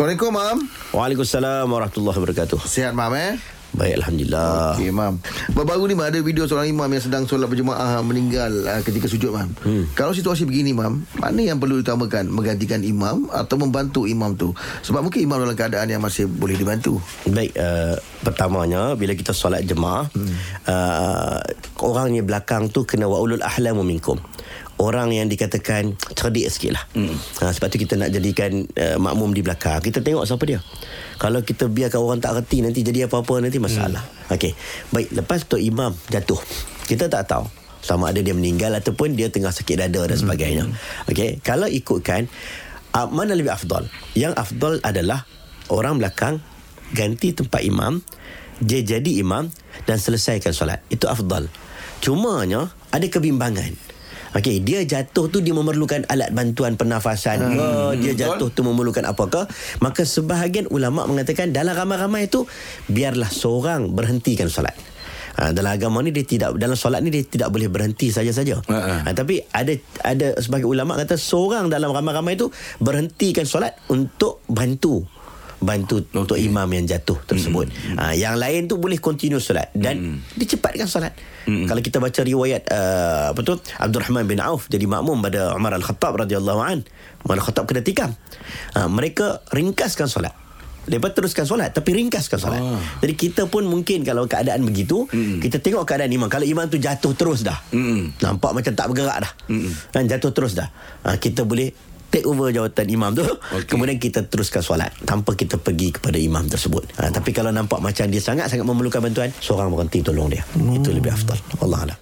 Assalamualaikum, Mam. Waalaikumsalam warahmatullahi wabarakatuh. Sihat, Mam, eh? Baik alhamdulillah. Okey, Mam. Baru-baru ni, Mam, ada video seorang imam yang sedang solat berjemaah meninggal uh, ketika sujud, Mam. Hmm. Kalau situasi begini, Mam, mana yang perlu ditamakan? Menggantikan imam atau membantu imam tu? Sebab mungkin imam dalam keadaan yang masih boleh dibantu. Baik uh, pertamanya bila kita solat jemaah hmm. uh, orang yang belakang tu kena waulul ahlamu minkum. Orang yang dikatakan cerdik sikit lah. Hmm. ha, Sebab tu kita nak jadikan uh, makmum di belakang. Kita tengok siapa dia. Kalau kita biarkan orang tak reti Nanti jadi apa-apa nanti masalah. Hmm. Okey, Baik, lepas tu imam jatuh. Kita tak tahu Sama ada dia meninggal Ataupun dia tengah sakit dada dan sebagainya. Hmm. Okey, Kalau ikutkan uh, Mana lebih afdal? Yang afdal adalah Orang belakang Ganti tempat imam Dia jadi imam Dan selesaikan solat. Itu afdal. Cumanya Ada kebimbangan Okey, dia jatuh tu dia memerlukan alat bantuan pernafasan. Hmm. Oh, dia jatuh tu memerlukan apakah? Maka sebahagian ulama mengatakan dalam ramai-ramai itu biarlah seorang berhentikan solat. Ha, dalam agama ni dia tidak dalam solat ni dia tidak boleh berhenti saja-saja. Uh-huh. Ha, tapi ada ada sebagai ulama kata seorang dalam ramai-ramai itu berhentikan solat untuk bantu bantu okay. untuk imam yang jatuh tersebut. Mm-hmm. Ha, yang lain tu boleh continue solat dan mm-hmm. dicepatkan solat. Mm-hmm. Kalau kita baca riwayat uh, apa tu Abdul Rahman bin Auf jadi makmum pada Umar Al-Khattab radhiyallahu an. Umar Al-Khattab kena tikam. Ha, mereka ringkaskan solat. Lepas teruskan solat Tapi ringkaskan solat oh. Jadi kita pun mungkin Kalau keadaan begitu mm. Kita tengok keadaan imam Kalau imam tu jatuh terus dah mm. Nampak macam tak bergerak dah mm. kan, Jatuh terus dah ha, Kita boleh take over jawatan imam tu. Okay. kemudian kita teruskan solat tanpa kita pergi kepada imam tersebut. Ha, tapi kalau nampak macam dia sangat-sangat memerlukan bantuan seorang berhenti tolong dia. Hmm. itu lebih afdal. Allah Allah